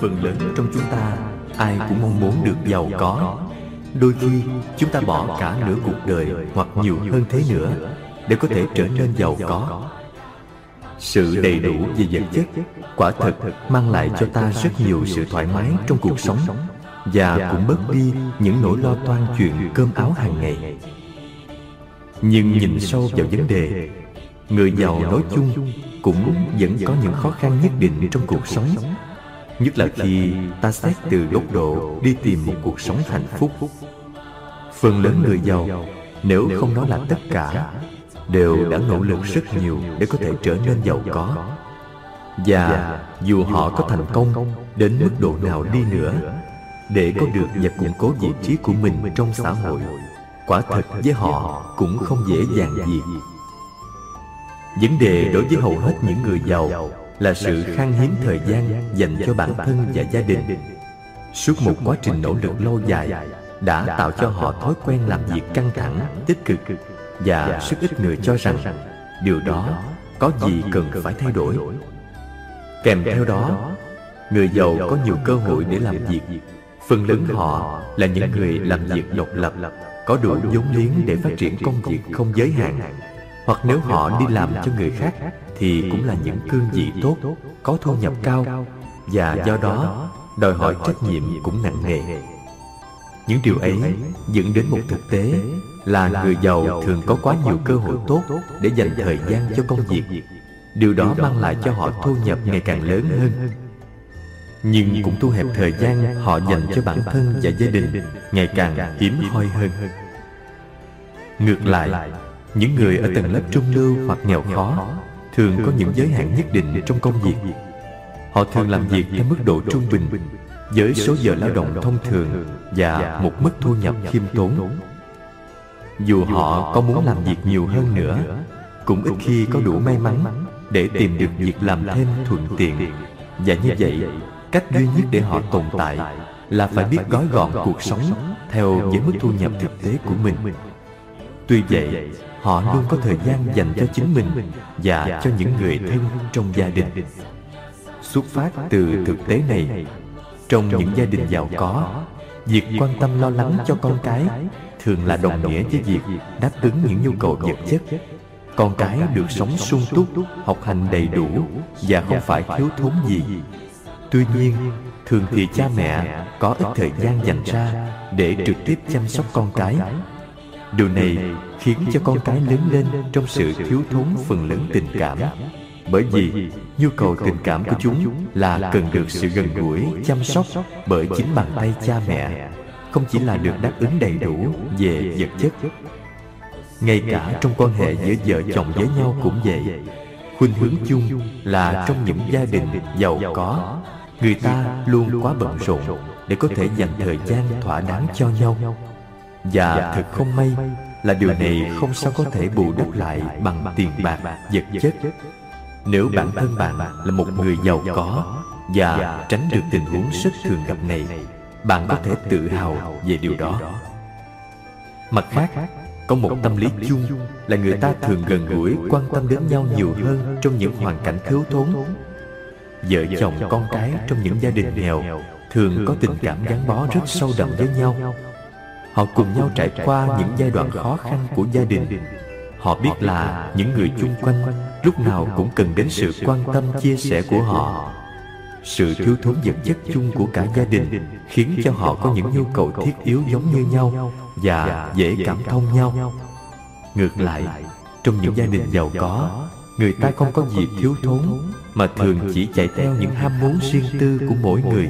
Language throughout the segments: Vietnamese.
phần lớn trong chúng ta ai cũng mong muốn được giàu có. Đôi khi chúng ta bỏ cả nửa cuộc đời hoặc nhiều hơn thế nữa để có thể trở nên giàu có. Sự đầy đủ về vật chất quả thật mang lại cho ta rất nhiều sự thoải mái trong cuộc sống và cũng bớt đi những nỗi lo toan chuyện cơm áo hàng ngày. nhưng nhìn sâu vào vấn đề người giàu nói chung cũng vẫn có những khó khăn nhất định trong cuộc sống nhất là khi ta xét từ góc độ đi tìm một cuộc sống hạnh phúc. phần lớn người giàu nếu không nói là tất cả đều đã nỗ lực rất nhiều để có thể trở nên giàu có. và dù họ có thành công đến mức độ nào đi nữa để có được và củng cố vị trí của mình trong xã hội quả thật với họ cũng không dễ dàng gì. vấn đề đối với hầu hết những người giàu là sự khan hiếm thời gian dành cho bản thân và gia đình. Suốt một quá trình nỗ lực lâu dài đã tạo cho họ thói quen làm việc căng thẳng tích cực và rất ít người cho rằng điều đó có gì cần phải thay đổi. Kèm theo đó người giàu có nhiều cơ hội để làm việc. Phần lớn họ là những người làm việc độc lập có đủ vốn liếng để phát triển công việc không giới hạn hoặc nếu họ đi làm cho người khác thì cũng là những cương vị tốt có thu nhập cao và do đó đòi hỏi trách nhiệm cũng nặng nề. những điều ấy dẫn đến một thực tế là người giàu thường có quá nhiều cơ hội tốt để dành thời gian cho công việc. điều đó mang lại cho họ thu nhập ngày càng lớn hơn. nhưng cũng thu hẹp thời gian họ dành cho bản thân và gia đình ngày càng hiếm hoi hơn. ngược lại những người ở tầng lớp trung lưu hoặc nghèo khó thường có những giới hạn nhất định trong công việc. Họ thường làm việc theo mức độ trung bình với số giờ lao động thông thường và một mức thu nhập khiêm tốn. Dù họ có muốn làm việc nhiều hơn nữa, cũng ít khi có đủ may mắn để tìm được việc làm thêm thuận tiện. Và như vậy, cách duy nhất để họ tồn tại là phải biết gói gọn cuộc sống theo với mức thu nhập thực tế của mình. Tuy vậy họ luôn có thời gian dành cho chính mình và cho những người thân trong gia đình. Xuất phát từ thực tế này, trong những gia đình giàu có, việc quan tâm lo lắng cho con cái thường là đồng nghĩa với việc đáp ứng những nhu cầu vật chất. Con cái được sống sung túc, học hành đầy đủ và không phải thiếu thốn gì. Tuy nhiên, thường thì cha mẹ có ít thời gian dành ra để trực tiếp chăm sóc con cái điều này khiến cho con cái lớn lên trong sự thiếu thốn phần lớn tình cảm. bởi vì nhu cầu tình cảm của chúng là cần được sự gần gũi chăm sóc bởi chính bàn tay cha mẹ không chỉ là được đáp ứng đầy đủ về vật chất. ngay cả trong quan hệ giữa vợ chồng với nhau cũng vậy. khuynh hướng chung là trong những gia đình giàu có người ta luôn quá bận rộn để có thể dành thời gian thỏa đáng cho nhau và thật không may là điều này không sao có thể bù đắp lại bằng tiền bạc vật chất. nếu bản thân bạn là một người giàu có và tránh được tình huống rất thường gặp này bạn có thể tự hào về điều đó. mặt khác có một tâm lý chung là người ta thường gần gũi quan tâm đến nhau nhiều hơn trong những hoàn cảnh thiếu thốn. vợ chồng con cái trong những gia đình nghèo thường có tình cảm gắn bó rất sâu đậm với nhau họ cùng nhau trải qua những giai đoạn khó khăn của gia đình. họ biết là những người chung quanh lúc nào cũng cần đến sự quan tâm chia sẻ của họ. sự thiếu thốn vật chất chung của cả gia đình khiến cho họ có những nhu cầu thiết yếu giống như nhau và dễ cảm thông nhau. ngược lại trong những gia đình giàu có người ta không có gì thiếu thốn mà thường chỉ chạy theo những ham muốn riêng tư của mỗi người.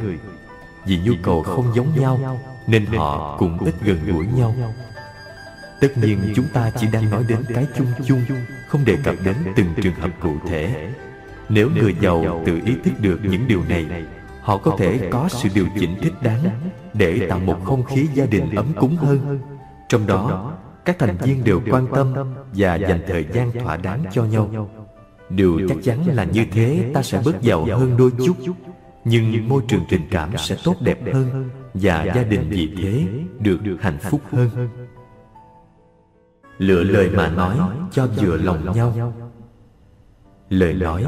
vì nhu cầu không giống nhau nên họ cũng ít gần gũi nhau. tất nhiên chúng ta chỉ đang nói đến cái chung chung không đề cập đến từng trường hợp cụ thể. nếu người giàu tự ý thức được những điều này họ có thể có sự điều chỉnh thích đáng để tạo một không khí gia đình ấm cúng hơn. trong đó các thành viên đều quan tâm và dành thời gian thỏa đáng cho nhau. điều chắc chắn là như thế ta sẽ bớt giàu hơn đôi chút nhưng môi trường tình cảm sẽ tốt đẹp hơn và gia đình vì thế được hạnh phúc hơn. Lựa lời mà nói cho vừa lòng nhau. lời nói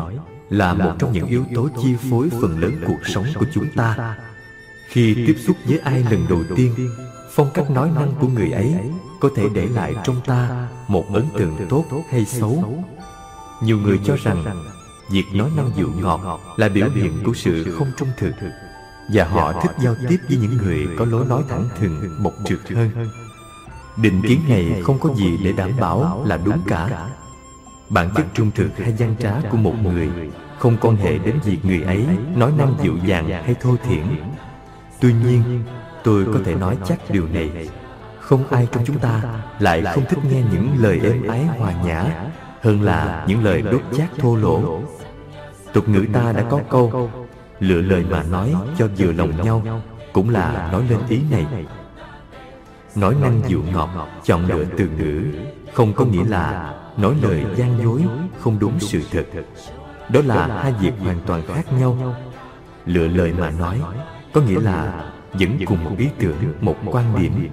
là một trong những yếu tố chi phối phần lớn cuộc sống của chúng ta. khi tiếp xúc với ai lần đầu tiên phong cách nói năng của người ấy có thể để lại trong ta một ấn tượng tốt hay xấu. nhiều người cho rằng việc nói năng dịu ngọt là biểu hiện của sự không trung thực và họ thích giao tiếp với những người có lối nói thẳng thừng bộc trực hơn. định kiến này không có gì để đảm bảo là đúng cả. bản chất trung thực hay gian trá của một người không quan hệ đến việc người ấy nói năng dịu dàng hay thô thiển. Tuy nhiên tôi có thể nói chắc điều này. không ai trong chúng ta lại không thích nghe những lời êm ái hòa nhã hơn là những lời đốt chát thô lỗ. tục ngữ ta đã có câu lựa lời mà nói cho vừa lòng nhau, cũng là nói lên ý này. Nói năng dịu ngọt, chọn lựa từ ngữ, không có nghĩa là nói lời gian dối, không đúng sự thật. Đó là hai việc hoàn toàn khác nhau. Lựa lời mà nói, có nghĩa là vẫn cùng một ý tưởng một quan điểm,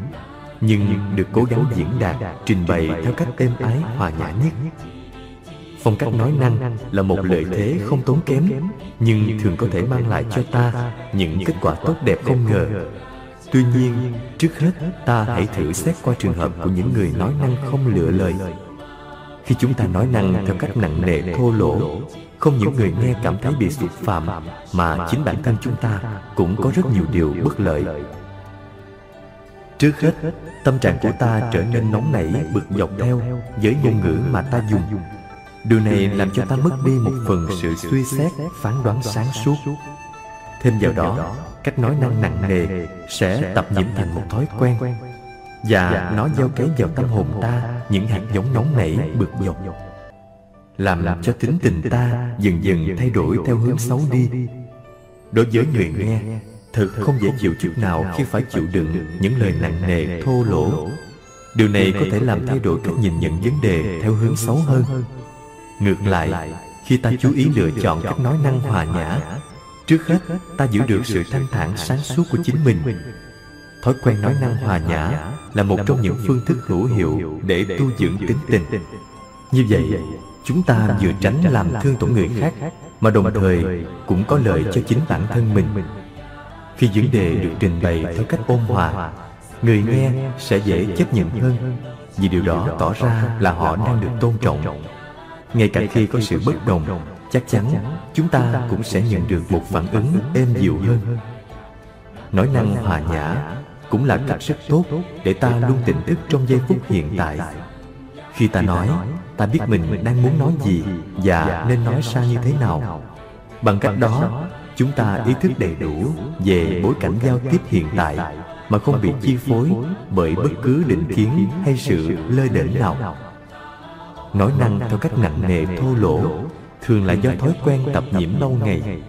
nhưng được cố gắng diễn đạt, trình bày theo cách êm ái, hòa nhã nhất phong cách nói năng là một lợi thế không tốn kém, nhưng thường có thể mang lại cho ta những kết quả tốt đẹp không ngờ. Tuy nhiên, trước hết, ta hãy thử xét qua trường hợp của những người nói năng không lựa lời. Khi chúng ta nói năng theo cách nặng nề, thô lỗ, không những người nghe cảm thấy bị xúc phạm, mà chính bản thân chúng ta cũng có rất nhiều điều bất lợi. Trước hết, tâm trạng của ta trở nên nóng nảy, bực dọc theo với ngôn ngữ mà ta dùng điều này làm cho ta mất đi một phần sự suy xét phán đoán sáng suốt. thêm vào đó cách nói năng nặng nề sẽ tập nhiễm thành một thói quen. và nó gieo cấy vào tâm hồn ta những hạt giống nóng nảy bực dọc. làm làm cho tính tình ta dần dần thay đổi theo hướng xấu đi. đối với người nghe thật không dễ chịu chút nào khi phải chịu đựng những lời nặng nề thô lỗ. điều này có thể làm thay đổi cách nhìn nhận vấn đề theo hướng xấu hơn ngược lại, khi ta chú ý lựa chọn cách nói năng hòa nhã, trước hết ta giữ được sự thanh thản sáng suốt của chính mình. Thói quen nói năng hòa nhã là một trong những phương thức hữu hiệu để tu dưỡng tính tình. Như vậy, chúng ta vừa tránh làm thương tổn người khác, mà đồng thời cũng có lợi cho chính bản thân mình. Khi vấn đề được trình bày theo cách ôn hòa, người nghe sẽ dễ chấp nhận hơn, vì điều đó tỏ ra là họ đang được tôn trọng ngay cả khi có sự bất đồng chắc chắn chúng ta cũng sẽ nhận được một phản ứng êm dịu hơn. nói năng hòa nhã cũng là cách rất tốt để ta luôn tỉnh thức trong giây phút hiện tại. khi ta nói ta biết mình đang muốn nói gì và nên nói sao như thế nào. bằng cách đó chúng ta ý thức đầy đủ về bối cảnh giao tiếp hiện tại mà không bị chi phối bởi bất cứ định kiến hay sự lơ đễnh nào nói năng theo cách nặng nề thô lỗ, thường là do thói quen tập nhiễm lâu ngày.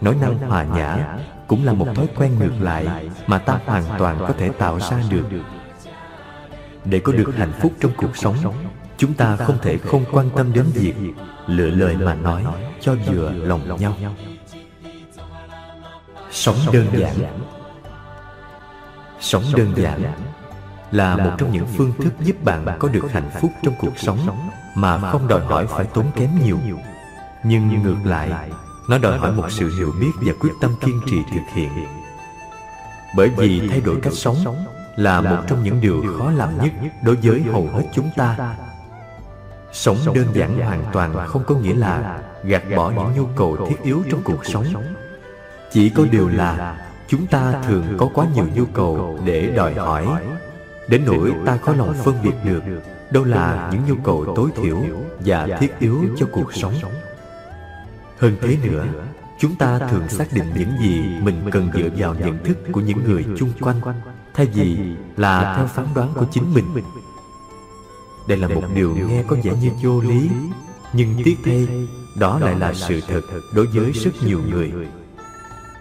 Nói năng hòa nhã cũng là một thói quen ngược lại mà ta hoàn toàn có thể tạo ra được. Để có được hạnh phúc trong cuộc sống, chúng ta không thể không quan tâm đến việc lựa lời mà nói cho vừa lòng nhau. Sống đơn giản. Sống đơn giản là một trong những phương thức giúp bạn có được hạnh phúc trong cuộc sống mà không đòi hỏi phải tốn kém nhiều. Nhưng ngược lại, nó đòi hỏi một sự hiểu biết và quyết tâm kiên trì thực hiện. Bởi vì thay đổi cách sống là một trong những điều khó làm nhất đối với hầu hết chúng ta. Sống đơn giản hoàn toàn không có nghĩa là gạt bỏ những nhu cầu thiết yếu trong cuộc sống. Chỉ có điều là chúng ta thường có quá nhiều nhu cầu để đòi hỏi. Đến nỗi ta khó lòng phân biệt được đâu là những nhu cầu tối thiểu và thiết yếu cho cuộc sống. hơn thế nữa chúng ta thường xác định những gì mình cần dựa vào nhận thức của những người chung quanh. thay vì là theo phán đoán của chính mình. đây là một điều nghe có vẻ như vô lý nhưng tiếc thay đó lại là sự thật đối với rất nhiều người.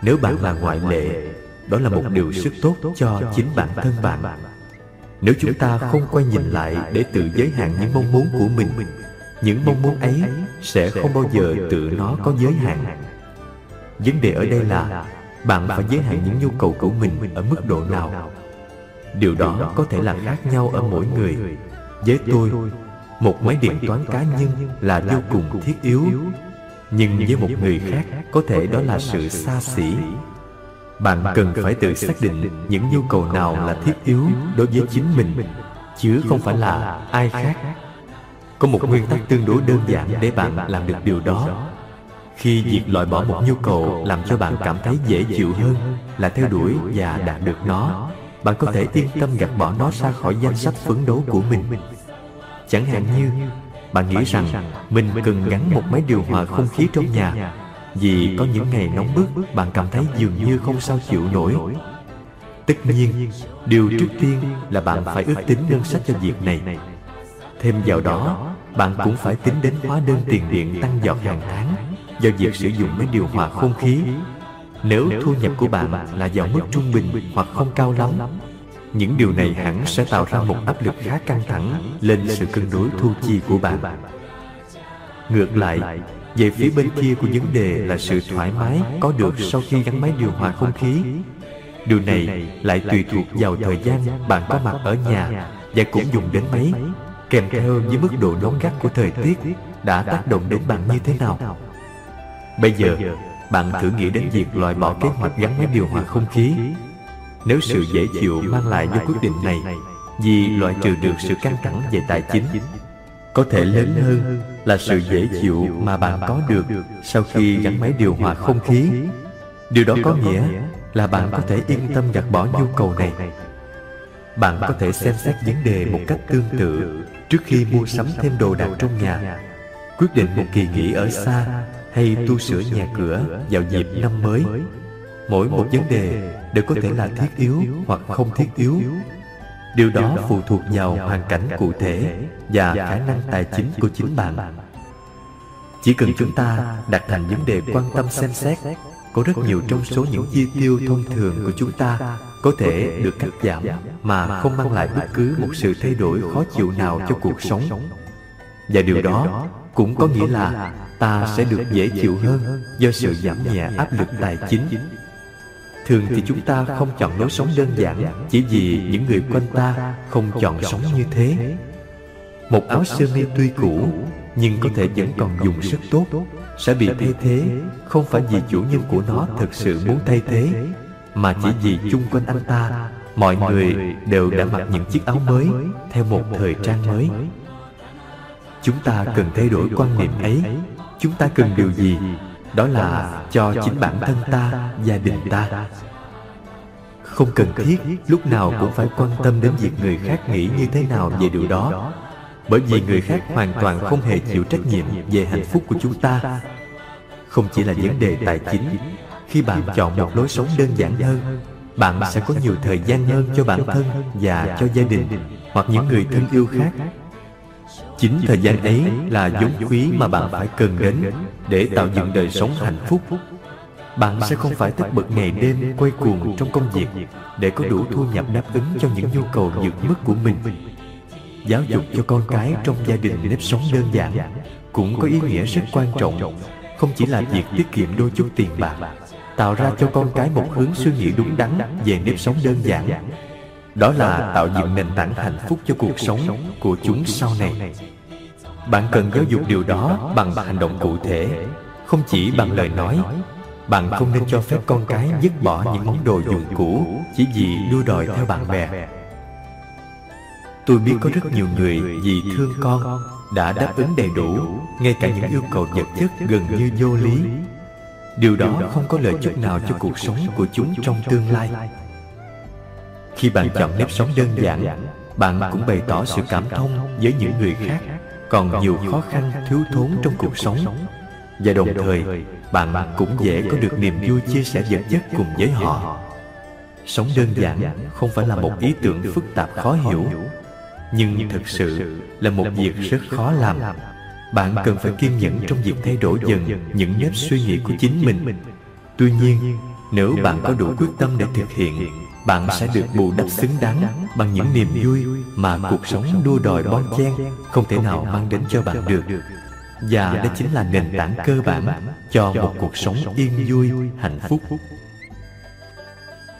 nếu bạn là ngoại lệ đó là một điều rất tốt cho chính bản thân bạn nếu chúng ta không quay nhìn lại để tự giới hạn những mong muốn của mình những mong muốn ấy sẽ không bao giờ tự nó có giới hạn. vấn đề ở đây là bạn phải giới hạn những nhu cầu của mình ở mức độ nào. điều đó có thể là khác nhau ở mỗi người. với tôi một máy điện toán cá nhân là vô cùng thiết yếu nhưng với một người khác có thể đó là sự xa xỉ bạn cần phải tự xác định những nhu cầu nào là thiết yếu đối với chính mình chứ không phải là ai khác. có một nguyên tắc tương đối đơn giản để bạn làm được điều đó. khi việc loại bỏ một nhu cầu làm cho bạn cảm thấy dễ chịu hơn là theo đuổi và đạt được nó. bạn có thể yên tâm gạt bỏ nó ra khỏi danh sách phấn đấu của mình. chẳng hạn như bạn nghĩ rằng mình cần gắn một máy điều hòa không khí trong nhà vì có những ngày nóng bức, bạn cảm thấy dường như không sao chịu nổi. Tất nhiên, điều trước tiên là bạn phải ước tính ngân sách cho việc này. Thêm vào đó, bạn cũng phải tính đến hóa đơn tiền điện tăng dọc hàng tháng do việc sử dụng máy điều hòa không khí. Nếu thu nhập của bạn là vào mức trung bình hoặc không cao lắm, những điều này hẳn sẽ tạo ra một áp lực khá căng thẳng lên sự cân đối thu chi của bạn. Ngược lại về phía bên kia của vấn đề là sự thoải mái có được sau khi gắn máy điều hòa không khí. điều này lại tùy thuộc vào thời gian bạn có mặt ở nhà và cũng dùng đến máy. kèm theo với mức độ nóng gắt của thời tiết đã tác động đến bạn như thế nào. bây giờ bạn thử nghĩ đến việc loại bỏ kế hoạch gắn máy điều hòa không khí. nếu sự dễ chịu mang lại cho quyết định này vì loại trừ được sự căng thẳng về tài chính có thể lớn hơn là sự dễ chịu mà bạn có được sau khi gắn máy điều hòa không khí. Điều đó có nghĩa là bạn có thể yên tâm gạt bỏ nhu cầu này. bạn có thể xem xét vấn đề một cách tương tự trước khi mua sắm thêm đồ đạc trong nhà. quyết định một kỳ nghỉ ở xa hay tu sửa nhà cửa vào dịp năm mới. mỗi một vấn đề đều có thể là thiết yếu hoặc không thiết yếu điều đó phụ thuộc vào hoàn cảnh cụ thể và khả năng tài chính của chính bạn. chỉ cần chúng ta đặt thành vấn đề quan tâm xem xét có rất nhiều trong số những chi tiêu thông thường của chúng ta có thể được cắt giảm mà không mang lại bất cứ một sự thay đổi khó chịu nào cho cuộc sống. và điều đó cũng có nghĩa là ta sẽ được dễ chịu hơn do sự giảm nhẹ áp lực tài chính thường thì chúng ta không chọn lối sống đơn giản chỉ vì những người quanh ta không chọn sống như thế. một áo sơ mi tuy cũ nhưng có thể vẫn còn dùng rất tốt sẽ bị thay thế không phải vì chủ nhân của nó thực sự muốn thay thế mà chỉ vì chung quanh anh ta. mọi người đều đã mặc những chiếc áo mới theo một thời trang mới. chúng ta cần thay đổi quan niệm ấy. chúng ta cần điều gì đó là cho chính bản thân ta gia đình ta. không cần thiết lúc nào cũng phải quan tâm đến việc người khác nghĩ như thế nào về điều đó. bởi vì người khác hoàn toàn không hề chịu trách nhiệm về hạnh phúc của chúng ta. không chỉ là vấn đề tài chính. khi bạn chọn một lối sống đơn giản hơn bạn sẽ có nhiều thời gian hơn cho bản thân và cho gia đình hoặc những người thân yêu khác chính thời gian ấy là vốn quý mà bạn phải cần đến để tạo dựng đời sống hạnh phúc. bạn sẽ không phải tất bật ngày đêm quay cuồng trong công việc để có đủ thu nhập đáp ứng cho những nhu cầu vượt mức của mình. giáo dục cho con cái trong gia đình nếp sống đơn giản cũng có ý nghĩa rất quan trọng. không chỉ là việc tiết kiệm đôi chút tiền bạc tạo ra cho con cái một hướng suy nghĩ đúng đắn về nếp sống đơn giản đó là tạo dựng nền tảng hạnh phúc cho cuộc sống của chúng sau này. Bạn cần giáo dục điều đó bằng hành động cụ thể, không chỉ bằng lời nói. Bạn không nên cho phép con cái dứt bỏ những món đồ dùng cũ chỉ vì đua đòi theo bạn bè. Tôi biết có rất nhiều người vì thương con đã đáp ứng đầy đủ, ngay cả những yêu cầu vật chất gần như vô lý. Điều đó không có lợi chút nào cho cuộc sống của chúng trong tương lai khi bạn chọn nếp sống đơn giản bạn cũng bày tỏ sự cảm thông với những người khác còn nhiều khó khăn thiếu thốn trong cuộc sống. và đồng thời bạn cũng dễ có được niềm vui chia sẻ vật chất cùng với họ. sống đơn giản không phải là một ý tưởng phức tạp khó hiểu nhưng thực sự là một việc rất khó làm. bạn cần phải kiên nhẫn trong việc thay đổi dần những nếp suy nghĩ của chính mình tuy nhiên nếu bạn có đủ quyết tâm để thực hiện bạn sẽ được bù đắp xứng đáng bằng những niềm vui mà cuộc sống đua đòi bon chen không thể nào mang đến cho bạn được. và đó chính là nền tảng cơ bản cho một cuộc sống yên vui hạnh phúc.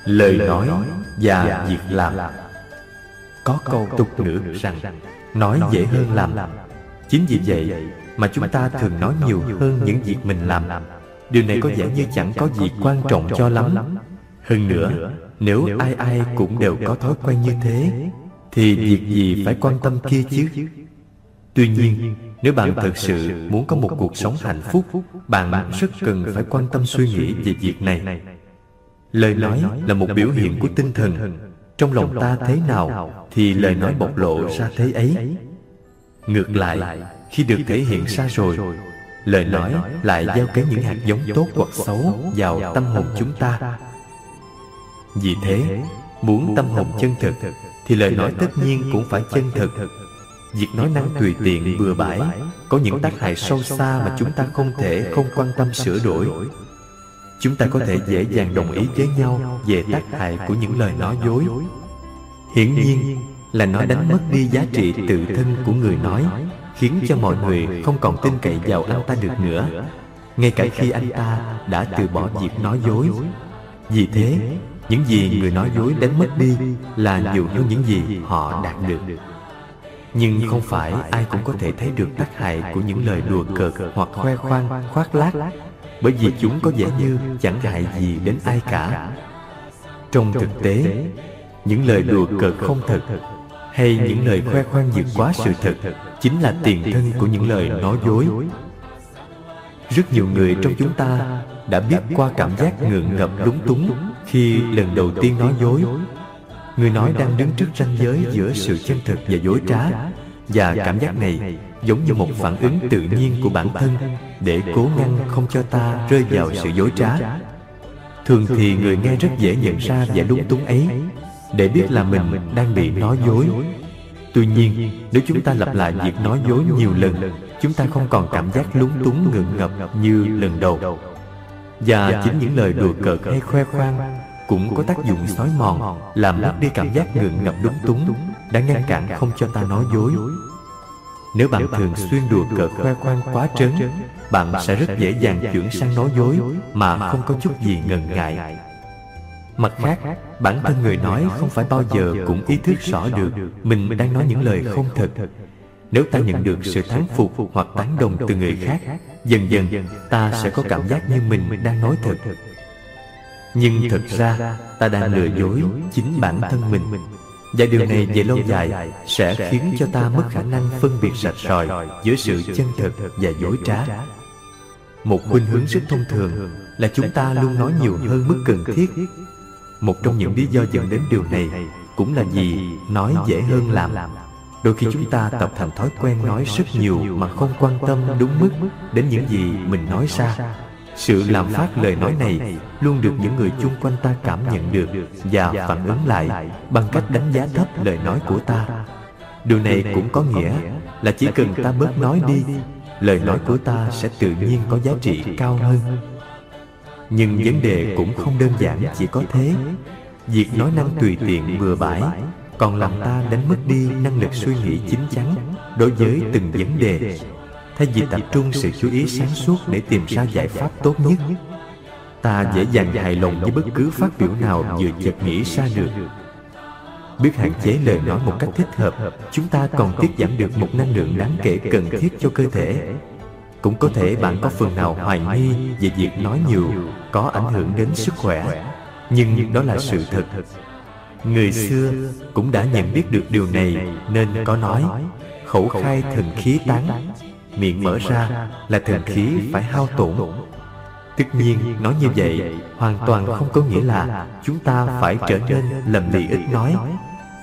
lời nói và việc làm. có câu tục ngữ rằng nói dễ hơn làm. chính vì vậy mà chúng ta thường nói nhiều hơn những việc mình làm. điều này có vẻ như chẳng có gì quan trọng cho lắm. hơn nữa nếu ai ai cũng đều có thói quen như thế thì việc gì phải quan tâm kia chứ? tuy nhiên nếu bạn thực sự muốn có một cuộc sống hạnh phúc bạn rất cần phải quan tâm suy nghĩ về việc này. lời nói là một biểu hiện của tinh thần. trong lòng ta thế nào thì lời nói bộc lộ ra thế ấy. ngược lại khi được thể hiện ra rồi lời nói lại gieo cấy những hạt giống tốt hoặc xấu. vào tâm hồn chúng ta vì thế muốn tâm hồn chân thực thì lời nói tất nhiên cũng phải chân thực. việc nói năng tùy tiện bừa bãi có những tác hại sâu xa mà chúng ta không thể không quan tâm sửa đổi. chúng ta có thể dễ dàng đồng ý với nhau về tác hại của những lời nói dối. hiển nhiên là nó đánh mất đi giá trị tự thân của người nói khiến cho mọi người không còn tin cậy vào anh ta được nữa. ngay cả khi anh ta đã từ bỏ việc nói dối vì thế những gì người nói dối đánh mất đi là nhiều hơn những gì họ đạt được. nhưng không phải ai cũng có thể thấy được tác hại của những lời đùa cợt hoặc khoe khoang khoác lác bởi vì chúng có vẻ như chẳng hại gì đến ai cả. trong thực tế những lời đùa cợt không thật hay những lời khoe khoang vượt quá sự thật chính là tiền thân của những lời nói dối. rất nhiều người trong chúng ta đã biết qua cảm giác ngượng ngập lúng túng khi lần đầu tiên nói dối, người nói đang đứng trước ranh giới giữa sự chân thực và dối trá, và cảm giác này giống như một phản ứng tự nhiên của bản thân để cố ngăn không cho ta rơi vào sự dối trá. Thường thì người nghe rất dễ nhận ra vẻ lúng túng ấy, để biết là mình đang bị nói dối. Tuy nhiên, nếu chúng ta lặp lại việc nói dối nhiều lần, chúng ta không còn cảm giác lúng túng ngượng ngập như lần đầu và chính những lời đùa cợt hay khoe khoang cũng có tác dụng xói mòn làm mất đi cảm giác ngượng ngập lúng túng đã ngăn cản không cho ta nói dối. nếu bạn thường xuyên đùa cợt khoe khoang quá trớn bạn sẽ rất dễ dàng chuyển sang nói dối mà không có chút gì ngần ngại. mặt khác bản thân người nói không phải bao giờ cũng ý thức rõ được mình đang nói những lời không thật. nếu ta nhận được sự thán phục hoặc tán đồng từ người khác dần dần ta sẽ có cảm giác như mình đang nói thật. nhưng thực ra ta đang lừa dối chính bản thân mình. và điều này về lâu dài sẽ khiến cho ta mất khả năng phân biệt rạch ròi giữa sự chân thật và dối trá. một khuynh hướng rất thông thường là chúng ta luôn nói nhiều hơn mức cần thiết. một trong những lý do dẫn đến điều này cũng là vì nói dễ hơn làm đôi khi chúng ta tập thành thói quen nói rất nhiều mà không quan tâm đúng mức đến những gì mình nói ra. sự làm phát lời nói này luôn được những người chung quanh ta cảm nhận được và phản ứng lại bằng cách đánh giá thấp lời nói của ta. điều này cũng có nghĩa là chỉ cần ta bớt nói đi lời nói của ta sẽ tự nhiên có giá trị cao hơn. nhưng vấn đề cũng không đơn giản chỉ có thế. việc nói năng tùy tiện bừa bãi còn làm ta đánh mất đi năng lực suy nghĩ chín chắn đối với từng vấn đề. Thay vì tập trung sự chú ý sáng suốt để tìm ra giải pháp tốt nhất, ta dễ dàng hài lòng với bất cứ phát biểu nào vừa chợt nghĩ ra được. Biết hạn chế lời nói một cách thích hợp, chúng ta còn tiết giảm được một năng lượng đáng kể cần thiết cho cơ thể. Cũng có thể bạn có phần nào hoài nghi về việc nói nhiều có ảnh hưởng đến sức khỏe, nhưng đó là sự thật người xưa cũng đã nhận biết được điều này, nên có nói, khẩu khai thần khí tán. Miệng mở ra là thần khí phải hao tổn. Tất nhiên, nói như vậy hoàn toàn không có nghĩa là chúng ta phải trở nên lầm lì ít nói.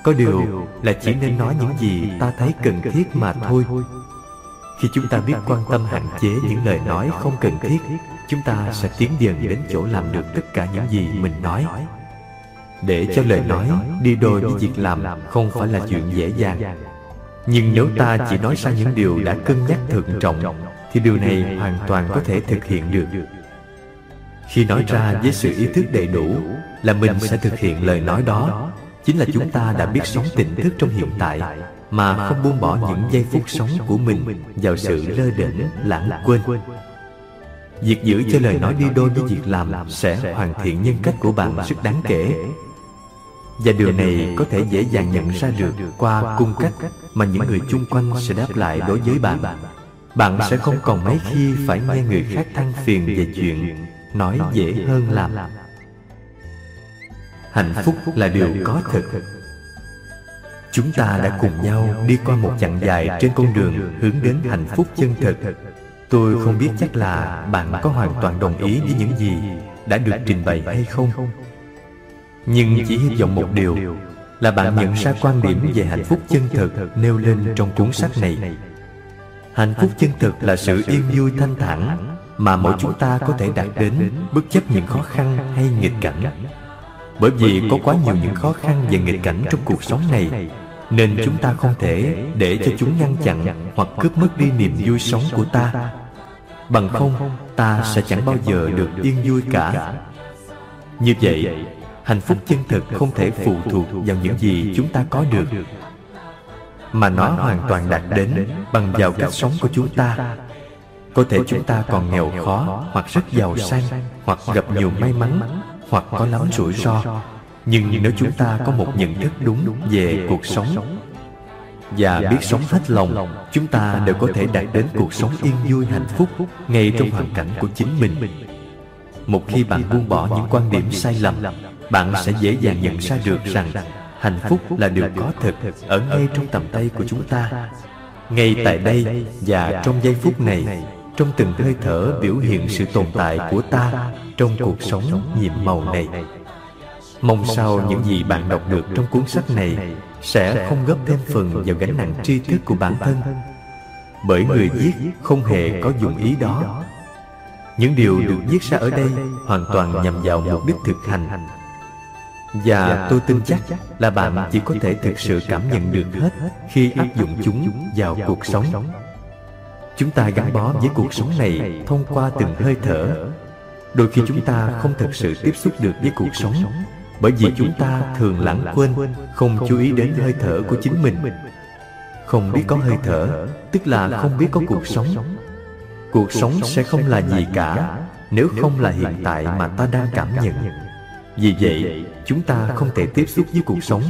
Có điều là chỉ nên nói những gì ta thấy cần thiết mà thôi. Khi chúng ta biết quan tâm hạn chế những lời nói không cần thiết, chúng ta sẽ tiến dần đến chỗ làm được tất cả những gì mình nói để cho lời nói đi đôi với việc làm không phải là chuyện dễ dàng. nhưng nếu ta chỉ nói ra những điều đã cân nhắc thận trọng thì điều này hoàn toàn có thể thực hiện được. khi nói ra với sự ý thức đầy đủ là mình sẽ thực hiện lời nói đó. chính là chúng ta đã biết sống tỉnh thức trong hiện tại mà không buông bỏ những giây phút sống của mình vào sự lơ đễnh lãng quên việc giữ cho lời nói đi đôi với việc làm sẽ hoàn thiện nhân cách của bạn rất đáng kể và điều này có thể dễ dàng nhận ra được qua cung cách mà những người chung quanh sẽ đáp lại đối với bạn. Bạn. Sẽ không còn mấy khi phải nghe người khác than phiền về chuyện Nói dễ hơn làm. Hạnh phúc là điều có thực. Chúng ta đã cùng nhau đi qua một chặng dài trên con đường hướng đến hạnh phúc chân thực. Tôi không biết chắc là bạn có hoàn toàn đồng ý với những gì đã được trình bày hay không Nhưng chỉ hy vọng một điều là bạn nhận ra quan điểm về hạnh phúc chân thực nêu lên trong cuốn sách này. Hạnh phúc chân thực là sự yên vui thanh thản mà mỗi chúng ta có thể đạt đến bất chấp những khó khăn hay nghịch cảnh. bởi vì có quá nhiều những khó khăn và nghịch cảnh trong cuộc sống này nên chúng ta không thể để cho chúng ngăn chặn hoặc cướp mất đi niềm vui sống của ta. bằng không ta sẽ chẳng bao giờ được yên vui cả như vậy hạnh phúc chân thực không thể phụ thuộc vào những gì chúng ta có được. Mà nó hoàn toàn đạt đến bằng vào cách sống của chúng ta. có thể chúng ta còn nghèo khó hoặc rất giàu sang hoặc gặp nhiều may mắn hoặc có lắm rủi ro. nhưng nếu chúng ta có một nhận thức đúng về cuộc sống và biết sống hết lòng chúng ta đều có thể đạt đến cuộc sống yên vui hạnh phúc ngay trong hoàn cảnh của chính mình. một khi bạn buông bỏ những quan điểm sai lầm bạn sẽ dễ dàng nhận ra được rằng hạnh phúc là điều có thực ở ngay trong tầm tay của chúng ta. ngay tại đây và trong giây phút này trong từng hơi thở biểu hiện sự tồn tại của ta trong cuộc sống nhiệm màu này. mong sao những gì bạn đọc được trong cuốn sách này sẽ không góp thêm phần vào gánh nặng tri thức của bản thân. bởi người viết không hề có dụng ý đó những điều được viết ra ở đây hoàn toàn nhằm vào mục đích thực hành và tôi tin chắc là bạn chỉ có thể thực sự cảm nhận được hết khi áp dụng chúng vào cuộc sống. chúng ta gắn bó với cuộc sống này thông qua từng hơi thở. đôi khi chúng ta không thực sự tiếp xúc được với cuộc sống bởi vì chúng ta thường lãng quên không chú ý đến hơi thở của chính mình. không biết có hơi thở tức là không biết có cuộc sống. cuộc sống sẽ không là gì cả. nếu không là hiện tại mà ta đang cảm nhận vì vậy chúng ta không thể tiếp xúc với cuộc sống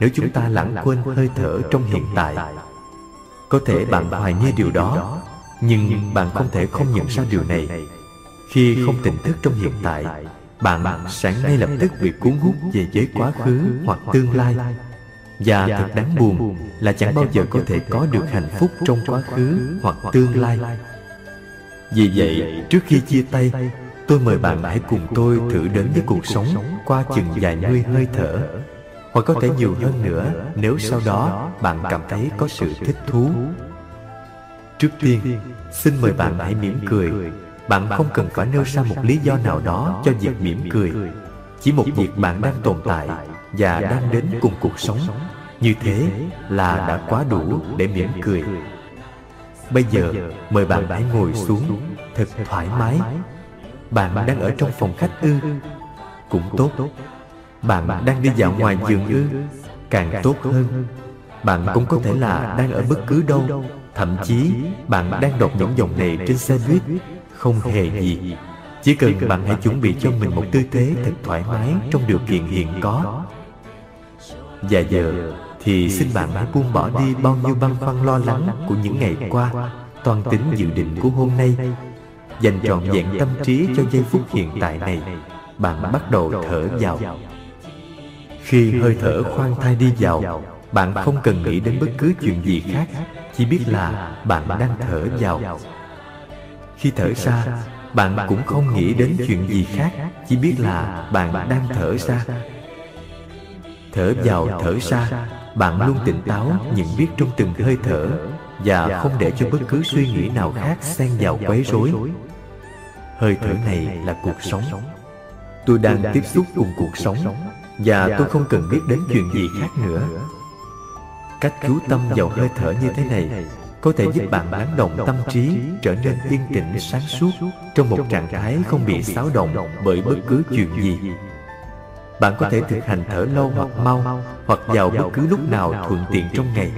nếu chúng ta lãng quên hơi thở trong hiện tại. có thể bạn hoài nghi điều đó nhưng bạn không thể không nhận ra điều này. khi không tỉnh thức trong hiện tại bạn sẽ ngay lập tức bị cuốn hút về giới quá khứ hoặc tương lai. và thật đáng buồn là chẳng bao giờ có thể có được hạnh phúc trong quá khứ hoặc tương lai. vì vậy trước khi chia tay tôi mời bạn hãy cùng tôi thử đến với cuộc sống qua chừng vài mươi hơi thở. Hoặc có thể nhiều hơn nữa, nếu sau đó bạn cảm thấy có sự thích thú. Trước tiên, xin mời bạn hãy mỉm cười. Bạn không cần phải nêu ra một lý do nào đó cho việc mỉm cười. Chỉ một việc bạn đang tồn tại và đang đến cùng cuộc sống. Như thế là đã quá đủ để mỉm cười. Bây giờ, mời bạn hãy ngồi xuống, thật thoải mái bạn đang ở trong phòng khách ư? Cũng tốt. Bạn đang đi dạo ngoài giường ư? Càng tốt hơn. Bạn cũng có thể là đang ở bất cứ đâu. Thậm chí, bạn đang đọc những dòng này trên xe buýt. Không hề gì. Chỉ cần bạn hãy chuẩn bị cho mình một tư thế thật thoải mái trong điều kiện hiện có. Và giờ thì xin bạn hãy buông bỏ đi bao nhiêu băn khoăn lo lắng của những ngày qua. Toàn tính dự định của hôm nay dành trọn vẹn tâm trí cho giây phút hiện tại này. bạn bắt đầu thở vào. khi hơi thở khoan thai đi vào bạn không cần nghĩ đến bất cứ chuyện gì khác chỉ biết là bạn đang thở vào. khi thở ra bạn cũng không nghĩ đến chuyện gì khác chỉ biết là bạn đang thở ra thở vào thở ra bạn luôn tỉnh táo nhận biết trong từng hơi thở và không để cho bất cứ suy nghĩ nào khác xen vào quấy rối. hơi thở này là cuộc sống. tôi đang tiếp xúc cùng cuộc sống và tôi không cần biết đến chuyện gì khác nữa. cách chú tâm vào hơi thở như thế này có thể giúp bạn lắng động tâm trí trở nên yên tĩnh sáng suốt trong một trạng thái không bị xáo động bởi bất cứ chuyện gì. bạn có thể thực hành thở lâu hoặc mau hoặc vào bất cứ lúc nào thuận tiện trong ngày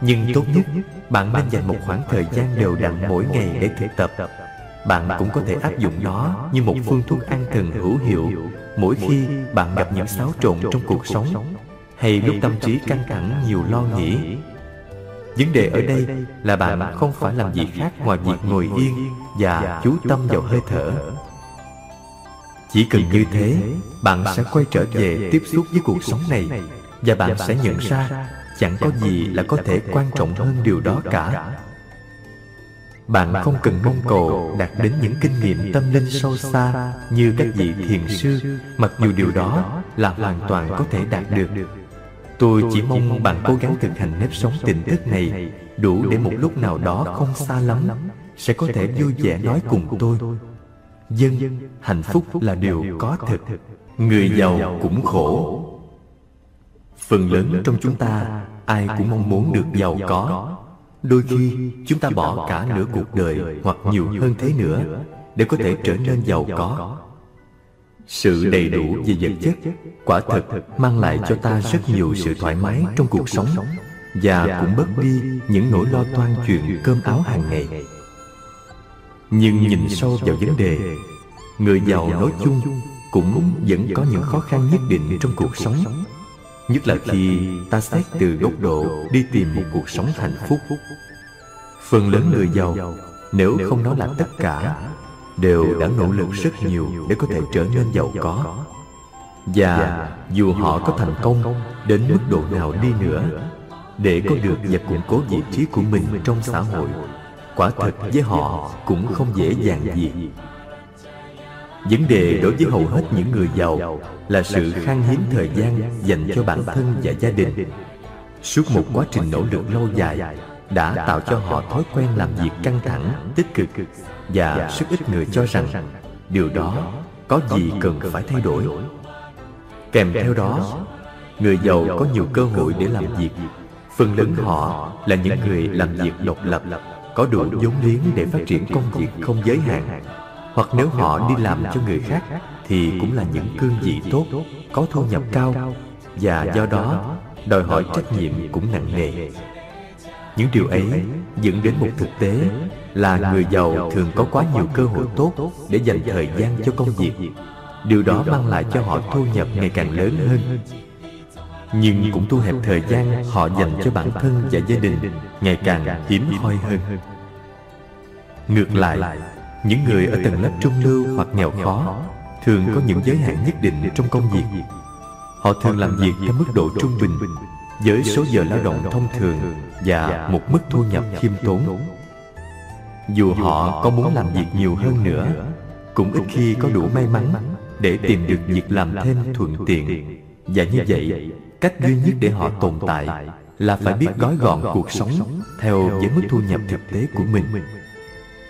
nhưng tốt nhất bạn nên dành một khoảng thời gian đều đặn mỗi ngày để thực tập. bạn cũng có thể áp dụng nó như một phương thuốc an thần hữu hiệu. mỗi khi bạn gặp những xáo trộn trong cuộc sống hay lúc tâm trí căng thẳng nhiều lo nghĩ. vấn đề ở đây là bạn không phải làm gì khác ngoài việc ngồi yên và chú tâm vào hơi thở. chỉ cần như thế bạn sẽ quay trở về tiếp xúc với cuộc sống này và bạn sẽ nhận ra chẳng có gì là có thể quan trọng hơn điều đó cả. Bạn không cần mong cầu đạt đến những kinh nghiệm tâm linh sâu xa như các vị thiền sư, mặc dù điều đó là hoàn toàn có thể đạt được. Tôi chỉ mong bạn cố gắng thực hành nếp sống tỉnh thức này đủ để một lúc nào đó không xa lắm, sẽ có thể vui vẻ nói cùng tôi. Dân, hạnh phúc là điều có thực người giàu cũng khổ phần lớn trong chúng ta ai cũng mong muốn được giàu có. đôi khi chúng ta bỏ cả nửa cuộc đời hoặc nhiều hơn thế nữa để có thể trở nên giàu có. sự đầy đủ về vật chất quả thật mang lại cho ta rất nhiều sự thoải mái trong cuộc sống và cũng bớt đi những nỗi lo toan chuyện cơm áo hàng ngày. nhưng nhìn sâu vào vấn đề người giàu nói chung cũng vẫn có những khó khăn nhất định. trong cuộc sống nhất là khi ta xét từ góc độ đi tìm một cuộc sống hạnh phúc. Phần lớn người giàu, nếu không nói là tất cả, đều đã nỗ lực rất nhiều để có thể trở nên giàu có. Và dù họ có thành công đến mức độ nào đi nữa, để có được và củng cố vị trí của mình trong xã hội, quả thật với họ cũng không dễ dàng gì vấn đề đối với hầu hết những người giàu là sự khan hiếm thời gian dành cho bản thân và gia đình. Suốt một quá trình nỗ lực lâu dài đã tạo cho họ thói quen làm việc căng thẳng, tích cực và rất ít người cho rằng điều đó có gì cần phải thay đổi. Kèm theo đó, người giàu có nhiều cơ hội để làm việc. Phần lớn họ là những người làm việc độc lập, có đủ vốn liếng để phát triển công việc không giới hạn hoặc nếu họ đi làm cho người khác thì cũng là những cương vị tốt có thu nhập cao và do đó đòi hỏi trách nhiệm cũng nặng nề. những điều ấy dẫn đến một thực tế là người giàu thường có quá nhiều cơ hội tốt để dành thời gian cho công việc. điều đó mang lại cho họ thu nhập ngày càng lớn hơn. nhưng cũng thu hẹp thời gian họ dành cho bản thân và gia đình ngày càng hiếm hoi hơn. ngược lại những người ở tầng lớp trung lưu hoặc nghèo khó thường có những giới hạn nhất định trong công việc. Họ thường làm việc theo mức độ trung bình với số giờ lao động thông thường và một mức thu nhập khiêm tốn. Dù họ có muốn làm việc nhiều hơn nữa, cũng ít khi có đủ may mắn để tìm được việc làm thêm thuận tiện. Và như vậy, cách duy nhất để họ tồn tại là phải biết gói gọn cuộc sống theo với mức thu nhập thực tế của mình.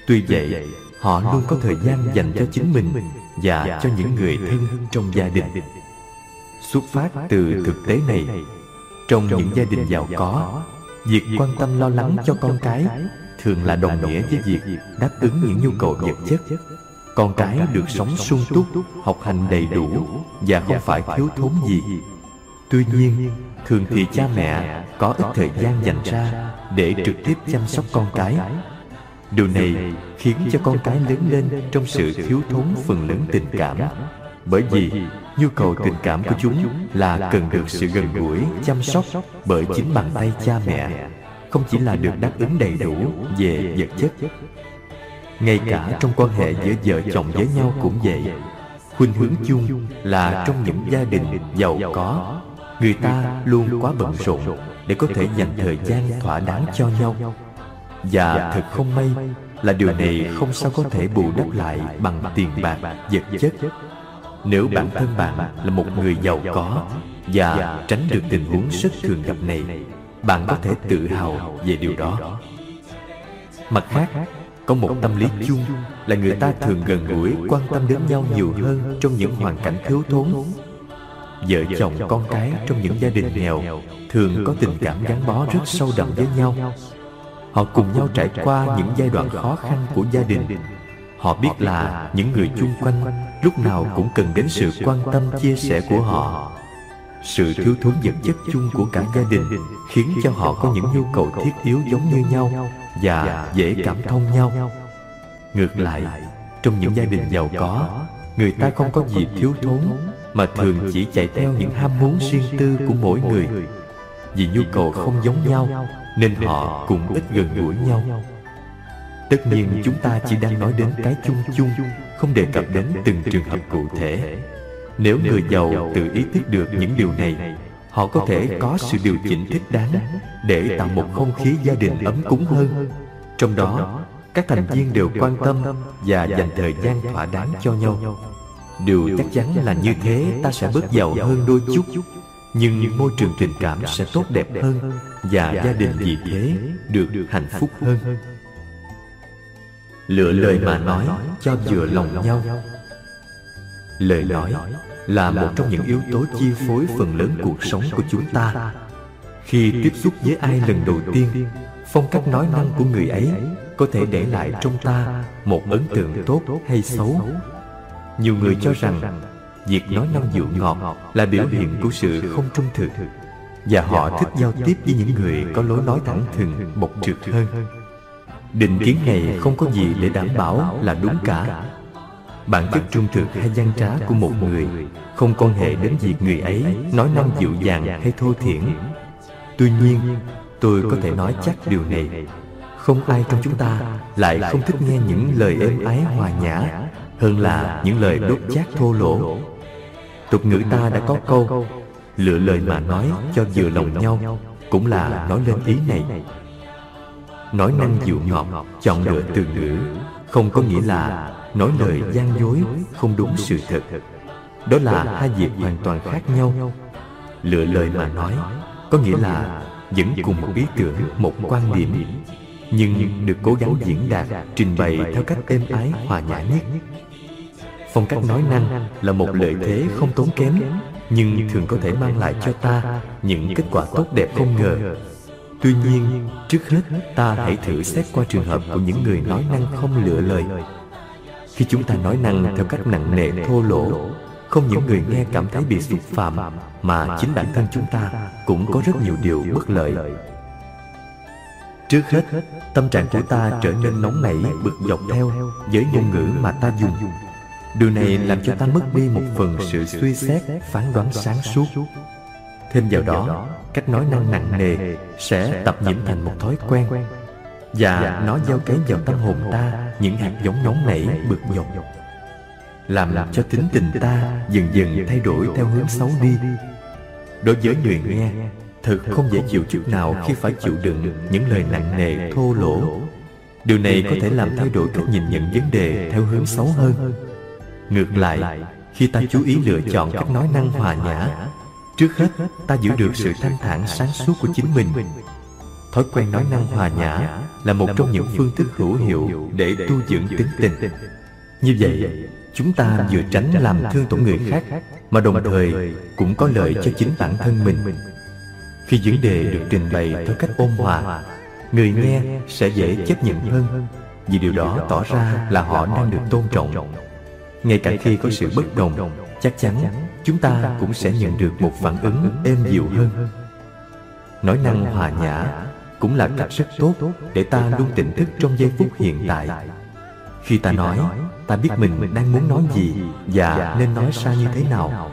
Tuy vậy họ luôn có thời gian dành cho chính mình và cho những người thân trong gia đình. xuất phát từ thực tế này trong những gia đình giàu có việc quan tâm lo lắng cho con cái thường là đồng nghĩa với việc đáp ứng những nhu cầu vật chất. con cái được sống sung túc học hành đầy đủ và không phải thiếu thốn gì. tuy nhiên thường thì cha mẹ có ít thời gian dành ra để trực tiếp chăm sóc con cái điều này khiến cho con cái lớn lên trong sự thiếu thốn phần lớn tình cảm. bởi vì nhu cầu tình cảm của chúng là cần được sự gần gũi chăm sóc bởi chính bàn tay cha mẹ. không chỉ là được đáp ứng đầy đủ về vật chất ngay cả trong quan hệ giữa vợ chồng với nhau cũng vậy. khuynh hướng chung là trong những gia đình giàu có người ta luôn quá bận rộn để có thể dành thời gian thỏa đáng cho nhau và thật không may là điều này không sao có thể bù đắp lại bằng tiền bạc vật chất. nếu bản thân bạn là một người giàu có và tránh được tình huống rất thường gặp này bạn có thể tự hào về điều đó. mặt khác có một tâm lý chung là người ta thường gần gũi quan tâm đến nhau nhiều hơn trong những hoàn cảnh thiếu thốn. vợ chồng con cái trong những gia đình nghèo thường có tình cảm gắn bó rất sâu đậm với nhau họ cùng nhau trải qua những giai đoạn khó khăn của gia đình. họ biết là những người chung quanh lúc nào cũng cần đến sự quan tâm chia sẻ của họ. sự thiếu thốn vật chất chung của cả gia đình khiến cho họ có những nhu cầu thiết yếu giống như nhau và dễ cảm thông nhau. ngược lại trong những gia đình giàu có người ta không có gì thiếu thốn mà thường chỉ chạy theo những ham muốn riêng tư của mỗi người. vì nhu cầu không giống nhau nên họ cũng ít gần gũi nhau. tất nhiên chúng ta chỉ đang nói đến cái chung chung không đề cập đến từng trường hợp cụ thể. nếu người giàu tự ý thức được những điều này họ có thể có sự điều chỉnh thích đáng để tạo một không khí gia đình ấm cúng hơn. trong đó các thành viên đều quan tâm và dành thời gian thỏa đáng cho nhau. điều chắc chắn là như thế ta sẽ bớt giàu hơn đôi chút nhưng môi trường tình cảm sẽ tốt đẹp hơn và gia đình vì thế được hạnh phúc hơn. lựa lời mà nói cho vừa lòng nhau. lời nói là một trong những yếu tố chi phối phần lớn cuộc sống của chúng ta. khi tiếp xúc với ai lần đầu tiên phong cách nói năng của người ấy có thể để lại trong ta một ấn tượng tốt hay xấu. nhiều người cho rằng việc nói năng dịu ngọt là biểu hiện của sự không trung thực. và họ thích giao tiếp với những người có lối nói thẳng thừng bộc trực hơn. định kiến này không có gì để đảm bảo là đúng cả. bản chất trung thực hay gian trá của một người không quan hệ đến việc người ấy nói năng dịu dàng hay thô thiển. tuy nhiên tôi có thể nói chắc điều này. không ai trong chúng ta lại không thích nghe những lời êm ái hòa nhã hơn là những lời đốt chát thô lỗ tục ngữ ta đã có câu lựa lời mà nói cho vừa lòng nhau cũng là nói lên ý này. Nói năng dịu ngọt chọn lựa từ ngữ không có nghĩa là nói lời gian dối không đúng sự thật. đó là hai việc hoàn toàn khác nhau. lựa lời mà nói có nghĩa là vẫn cùng một ý tưởng một quan điểm nhưng được cố gắng diễn đạt trình bày theo cách êm ái hòa nhã nhất phong cách nói năng là một lợi thế không tốn kém, nhưng thường có thể mang lại cho ta những kết quả tốt đẹp không ngờ. Tuy nhiên, trước hết ta hãy thử xét qua trường hợp của những người nói năng không lựa lời. Khi chúng ta nói năng theo cách nặng nề thô lỗ, không những người nghe cảm thấy bị xúc phạm, mà chính bản thân chúng ta cũng có rất nhiều điều bất lợi. Trước hết, tâm trạng của ta trở nên nóng nảy, bực dọc theo với ngôn ngữ mà ta dùng điều này làm cho ta mất đi một phần sự suy xét phán đoán sáng suốt. thêm vào đó cách nói năng nặng nề sẽ tập nhiễm thành một thói quen. và nó gieo cấy vào tâm hồn ta những hạt giống nóng nảy bực dọc. làm cho tính tình ta dần dần thay đổi theo hướng xấu đi. đối với người nghe thật không dễ chịu chút nào khi phải chịu đựng những lời nặng nề thô lỗ. điều này có thể làm thay đổi cách nhìn nhận vấn đề theo hướng xấu hơn ngược lại, khi ta chú ý lựa chọn cách nói năng hòa nhã, trước hết ta giữ được sự thanh thản sáng suốt của chính mình. Thói quen nói năng hòa nhã là một trong những phương thức hữu hiệu để tu dưỡng tính tình. Như vậy, chúng ta vừa tránh làm thương tổn người khác, mà đồng thời cũng có lợi cho chính bản thân mình. Khi vấn đề được trình bày theo cách ôn hòa, người nghe sẽ dễ chấp nhận hơn, vì điều đó tỏ ra là họ đang được tôn trọng ngay cả khi có sự bất đồng chắc chắn chúng ta cũng sẽ nhận được một phản ứng êm dịu hơn. nói năng hòa nhã cũng là cách rất tốt để ta luôn tỉnh thức trong giây phút hiện tại. khi ta nói ta biết mình đang muốn nói gì và nên nói ra như thế nào.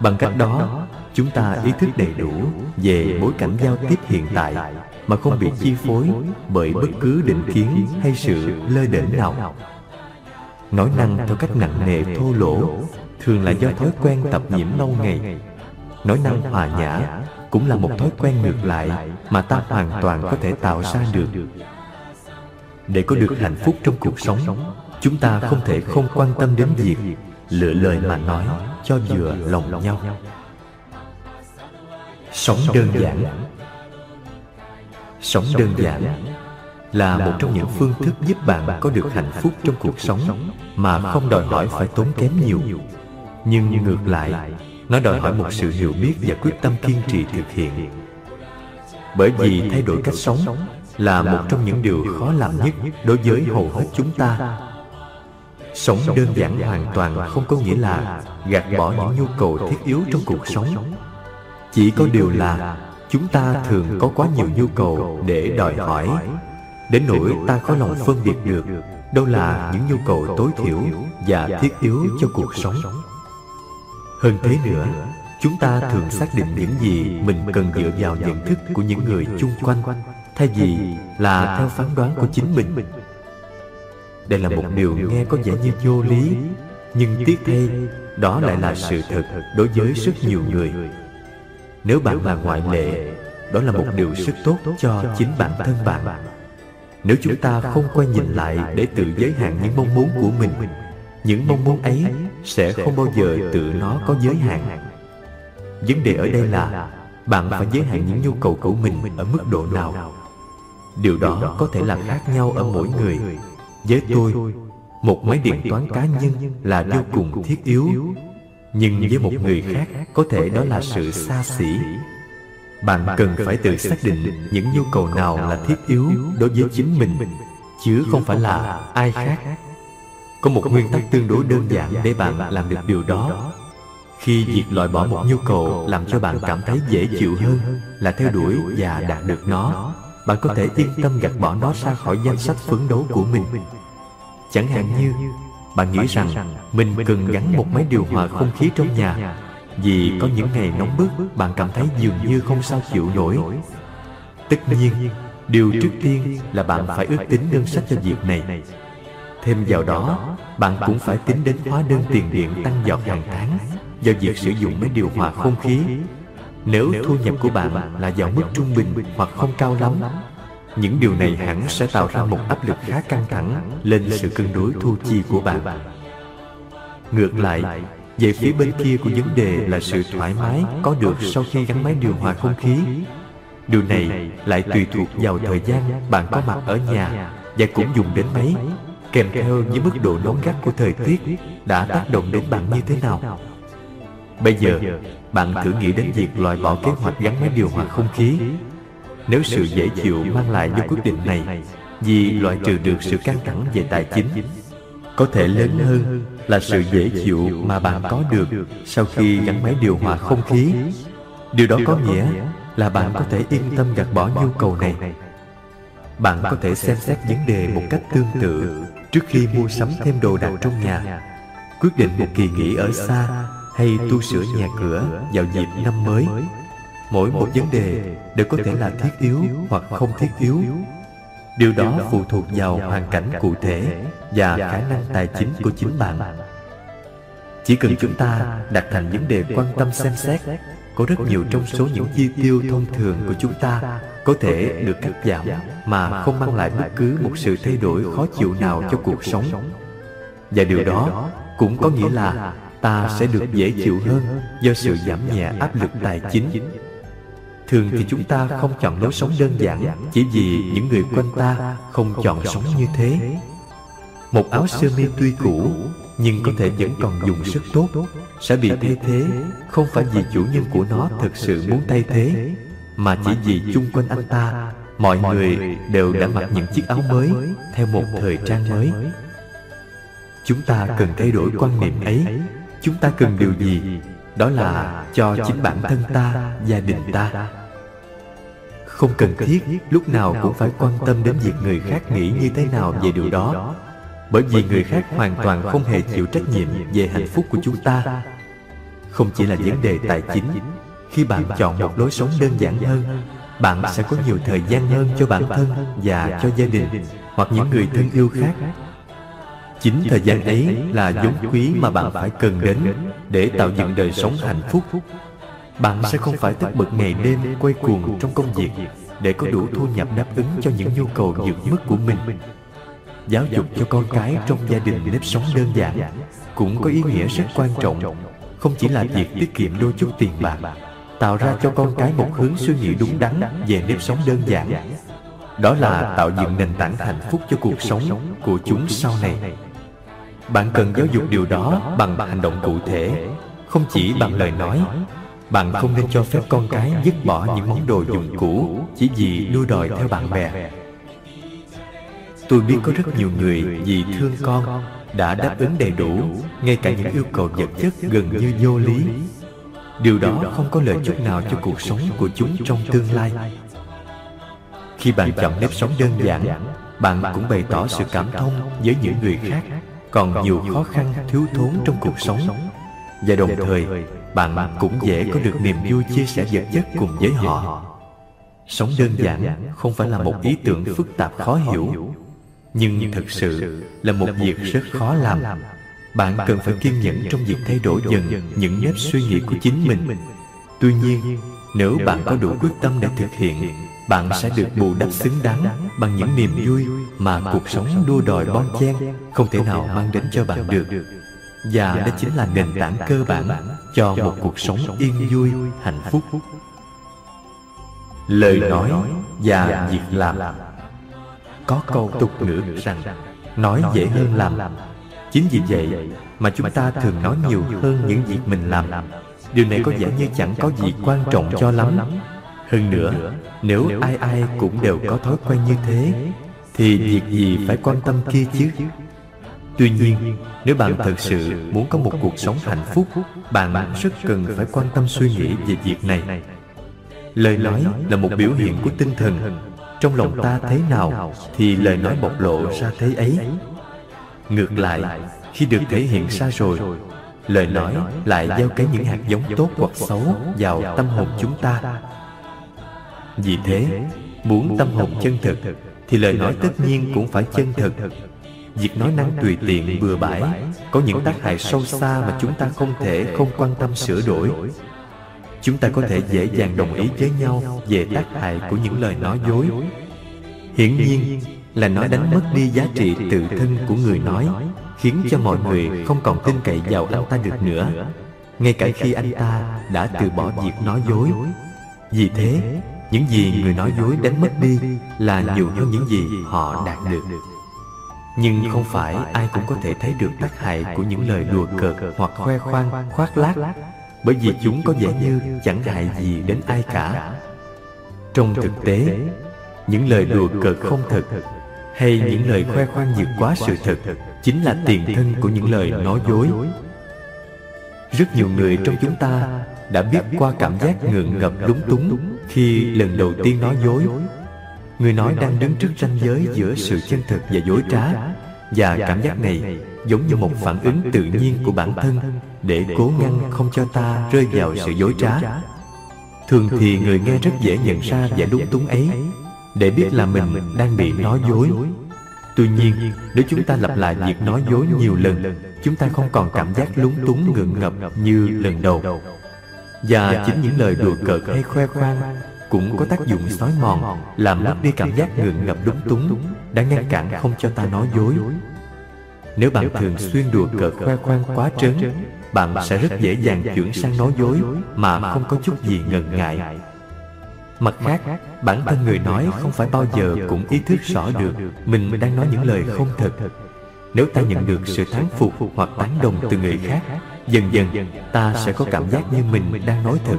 bằng cách đó chúng ta ý thức đầy đủ về bối cảnh giao tiếp hiện tại mà không bị chi phối bởi bất cứ định kiến hay sự lơ đễnh nào nói năng theo cách nặng nề thô lỗ thường là do thói quen tập nhiễm lâu ngày. nói năng hòa nhã cũng là một thói quen ngược lại mà ta hoàn toàn có thể tạo ra được. để có được hạnh phúc trong cuộc sống chúng ta không thể không quan tâm đến việc lựa lời mà nói cho vừa lòng nhau. sống đơn giản. sống đơn giản là một trong những phương thức giúp bạn có được hạnh phúc trong cuộc sống mà không đòi hỏi phải tốn kém nhiều. nhưng ngược lại nó đòi hỏi một sự hiểu biết và quyết tâm kiên trì thực hiện. bởi vì thay đổi cách sống là một trong những điều khó làm nhất đối với hầu hết chúng ta. sống đơn giản hoàn toàn không có nghĩa là gạt bỏ những nhu cầu thiết yếu trong cuộc sống. chỉ có điều là chúng ta thường có quá nhiều nhu cầu để đòi hỏi đến nỗi ta khó lòng phân biệt được đâu là những nhu cầu tối thiểu và thiết yếu cho cuộc sống. hơn thế nữa chúng ta thường xác định những gì mình cần dựa vào nhận thức của những người chung quanh thay vì là theo phán đoán của chính mình. Đây là một điều nghe có vẻ như vô lý nhưng tiếc thay đó lại là sự thật đối với rất nhiều người. nếu bạn là ngoại lệ đó là một điều rất tốt cho chính bản thân bạn nếu chúng ta không quay nhìn lại để tự giới hạn những mong muốn của mình, những mong muốn ấy sẽ không bao giờ tự nó có giới hạn. Vấn đề ở đây là bạn phải giới hạn những nhu cầu của mình ở mức độ nào. Điều đó có thể là khác nhau ở mỗi người. Với tôi, một máy điện toán cá nhân là vô cùng thiết yếu, nhưng với một người khác có thể đó là sự xa xỉ bạn cần phải tự xác định những nhu cầu nào là thiết yếu đối với chính mình chứ không phải là ai khác. có một nguyên tắc tương đối đơn giản để bạn làm được điều đó. khi việc loại bỏ một nhu cầu làm cho bạn cảm thấy dễ chịu hơn là theo đuổi và đạt được nó. bạn có thể yên tâm gạt bỏ nó ra khỏi danh sách phấn đấu của mình. chẳng hạn như bạn nghĩ rằng mình cần gắn một máy điều hòa không khí trong nhà vì có những ngày nóng bức, bạn cảm thấy dường như không sao chịu nổi. Tất nhiên, điều trước tiên là bạn phải ước tính ngân sách cho việc này. Thêm vào đó, bạn cũng phải tính đến hóa đơn tiền điện tăng giọt hàng tháng do việc sử dụng máy điều hòa không khí. Nếu thu nhập của bạn là vào mức trung bình hoặc không cao lắm, những điều này hẳn sẽ tạo ra một áp lực khá căng thẳng lên sự cân đối thu chi của bạn. Ngược lại về phía bên kia của vấn đề là sự thoải mái có được sau khi gắn máy điều hòa không khí. Điều này lại tùy thuộc vào thời gian bạn có mặt ở nhà và cũng dùng đến máy, kèm theo những mức độ nóng gắt của thời tiết đã tác động đến bạn như thế nào. Bây giờ, bạn thử nghĩ đến việc loại bỏ kế hoạch gắn máy điều hòa không khí. Nếu sự dễ chịu mang lại do quyết định này, vì loại trừ được sự căng thẳng về tài chính có thể lớn hơn là sự dễ chịu mà bạn có được sau khi gắn máy điều hòa không khí. điều đó có nghĩa là bạn có thể yên tâm gạt bỏ nhu cầu này. bạn có thể xem xét vấn đề một cách tương tự trước khi mua sắm thêm đồ đạc trong nhà. quyết định một kỳ nghỉ ở xa hay tu sửa nhà cửa vào dịp năm mới. mỗi một vấn đề đều có thể là thiết yếu hoặc không thiết yếu điều đó phụ thuộc vào hoàn cảnh cụ thể và khả năng tài chính của chính bạn. chỉ cần chúng ta đặt thành vấn đề quan tâm xem xét có rất nhiều trong số những chi tiêu thông thường của chúng ta có thể được cắt giảm mà không mang lại bất cứ một sự thay đổi khó chịu nào cho cuộc sống. và điều đó cũng có nghĩa là ta sẽ được dễ chịu hơn do sự giảm nhẹ áp lực tài chính thường thì chúng ta không chọn lối sống đơn giản chỉ vì những người quanh ta không chọn sống như thế. một áo sơ mi tuy cũ nhưng có thể vẫn còn dùng rất tốt sẽ bị thay thế. không phải vì chủ nhân của nó thực sự muốn thay thế mà chỉ vì chung quanh anh ta mọi người đều đã mặc những chiếc áo mới theo một thời trang mới. chúng ta cần thay đổi quan niệm ấy. chúng ta cần điều gì đó là cho chính bản thân ta gia đình ta không cần thiết lúc nào cũng phải quan tâm đến việc người khác nghĩ như thế nào về điều đó. bởi vì người khác hoàn toàn không hề chịu trách nhiệm về hạnh phúc của chúng ta. không chỉ là vấn đề tài chính khi bạn chọn một lối sống đơn giản hơn bạn sẽ có nhiều thời gian hơn cho bản thân và cho gia đình hoặc những người thân yêu khác. chính thời gian ấy là vốn quý mà bạn phải cần đến để tạo dựng đời sống hạnh phúc bạn sẽ không phải tất bật ngày đêm quay cuồng trong công việc để có đủ thu nhập đáp ứng cho những nhu cầu vượt mức của mình. giáo dục cho con cái trong gia đình nếp sống đơn giản cũng có ý nghĩa rất quan trọng. không chỉ là việc tiết kiệm đôi chút tiền bạc tạo ra cho con cái một hướng suy nghĩ đúng đắn về nếp sống đơn giản. đó là tạo dựng nền tảng hạnh phúc cho cuộc sống của chúng sau này bạn cần giáo dục điều đó bằng hành động cụ thể không chỉ bằng lời nói bạn không nên cho phép con cái dứt bỏ những món đồ dùng cũ chỉ vì đua đòi theo bạn bè. tôi biết có rất nhiều người vì thương con đã đáp ứng đầy đủ ngay cả những yêu cầu vật chất gần như vô lý. điều đó không có lợi chút nào cho cuộc sống của chúng trong tương lai. khi bạn chọn nếp sống đơn giản bạn cũng bày tỏ sự cảm thông với những người khác còn nhiều khó khăn thiếu thốn trong cuộc sống. và đồng thời bạn cũng dễ có được niềm vui chia sẻ vật chất cùng với họ. Sống đơn giản không phải là một ý tưởng phức tạp khó hiểu, nhưng thực sự là một việc rất khó làm. Bạn cần phải kiên nhẫn trong việc thay đổi dần những nếp suy nghĩ của chính mình. Tuy nhiên, nếu bạn có đủ quyết tâm để thực hiện, bạn sẽ được bù đắp xứng đáng bằng những niềm vui mà cuộc sống đua đòi bon chen không thể nào mang đến cho bạn được và đó chính là nền tảng cơ bản cho một cuộc sống yên vui hạnh phúc. lời nói và việc làm. có câu tục ngữ rằng nói dễ hơn làm. chính vì vậy mà chúng ta thường nói nhiều hơn những việc mình làm. điều này có vẻ như chẳng có gì quan trọng cho lắm. hơn nữa nếu ai ai cũng đều có thói quen như thế thì việc gì phải quan tâm kia chứ tuy nhiên nếu bạn thật sự muốn có một cuộc sống hạnh phúc bạn rất cần phải quan tâm suy nghĩ về việc này. lời nói là một biểu hiện của tinh thần. trong lòng ta thế nào thì lời nói bộc lộ ra thế ấy. ngược lại khi được thể hiện xa rồi lời nói lại gieo cấy những hạt giống tốt hoặc xấu vào tâm hồn chúng ta. vì thế muốn tâm hồn chân thực thì lời nói tất nhiên cũng phải chân thực việc nói năng tùy tiện bừa bãi, có những tác hại sâu xa mà chúng ta không thể không quan tâm sửa đổi. Chúng ta có thể dễ dàng đồng ý với nhau về tác hại của những lời nói dối. Hiển nhiên là nó đánh mất đi giá trị tự thân của người nói, khiến cho mọi người không còn tin cậy vào anh ta được nữa. Ngay cả khi anh ta đã từ bỏ việc nói dối. Vì thế, những gì người nói dối đánh mất đi là nhiều hơn những gì họ đạt được nhưng không phải ai cũng có thể thấy được tác hại của những lời đùa cợt hoặc khoe khoang khoác lác. bởi vì chúng có vẻ như chẳng hại gì đến ai cả. trong thực tế những lời đùa cợt không thật hay những lời khoe khoang vượt quá sự thật chính là tiền thân của những lời nói dối. rất nhiều người trong chúng ta đã biết qua cảm giác ngượng ngập lúng túng khi lần đầu tiên nói dối người nói đang đứng trước ranh giới giữa sự chân thực và dối trá. Và cảm giác này giống như một phản ứng tự nhiên của bản thân để cố ngăn không cho ta rơi vào sự dối trá. thường thì người nghe rất dễ nhận ra vẻ lúng túng ấy. để biết là mình đang bị nói dối. tuy nhiên nếu chúng ta lặp lại việc nói dối nhiều lần chúng ta không còn cảm giác lúng túng ngượng ngập như lần đầu. và chính những lời đùa cợt hay khoe khoang cũng có tác dụng xói mòn làm mất đi cảm giác ngượng ngập lúng túng đã ngăn cản không cho ta nói dối. nếu bạn thường xuyên đùa cợt khoe khoang quá trớn bạn sẽ rất dễ dàng chuyển sang nói dối mà không có chút gì ngần ngại. mặt khác bản thân người nói không phải bao giờ cũng ý thức rõ được mình đang nói những lời không thật. nếu ta nhận được sự thán phục hoặc tán đồng từ người khác dần dần ta sẽ có cảm giác như mình đang nói thật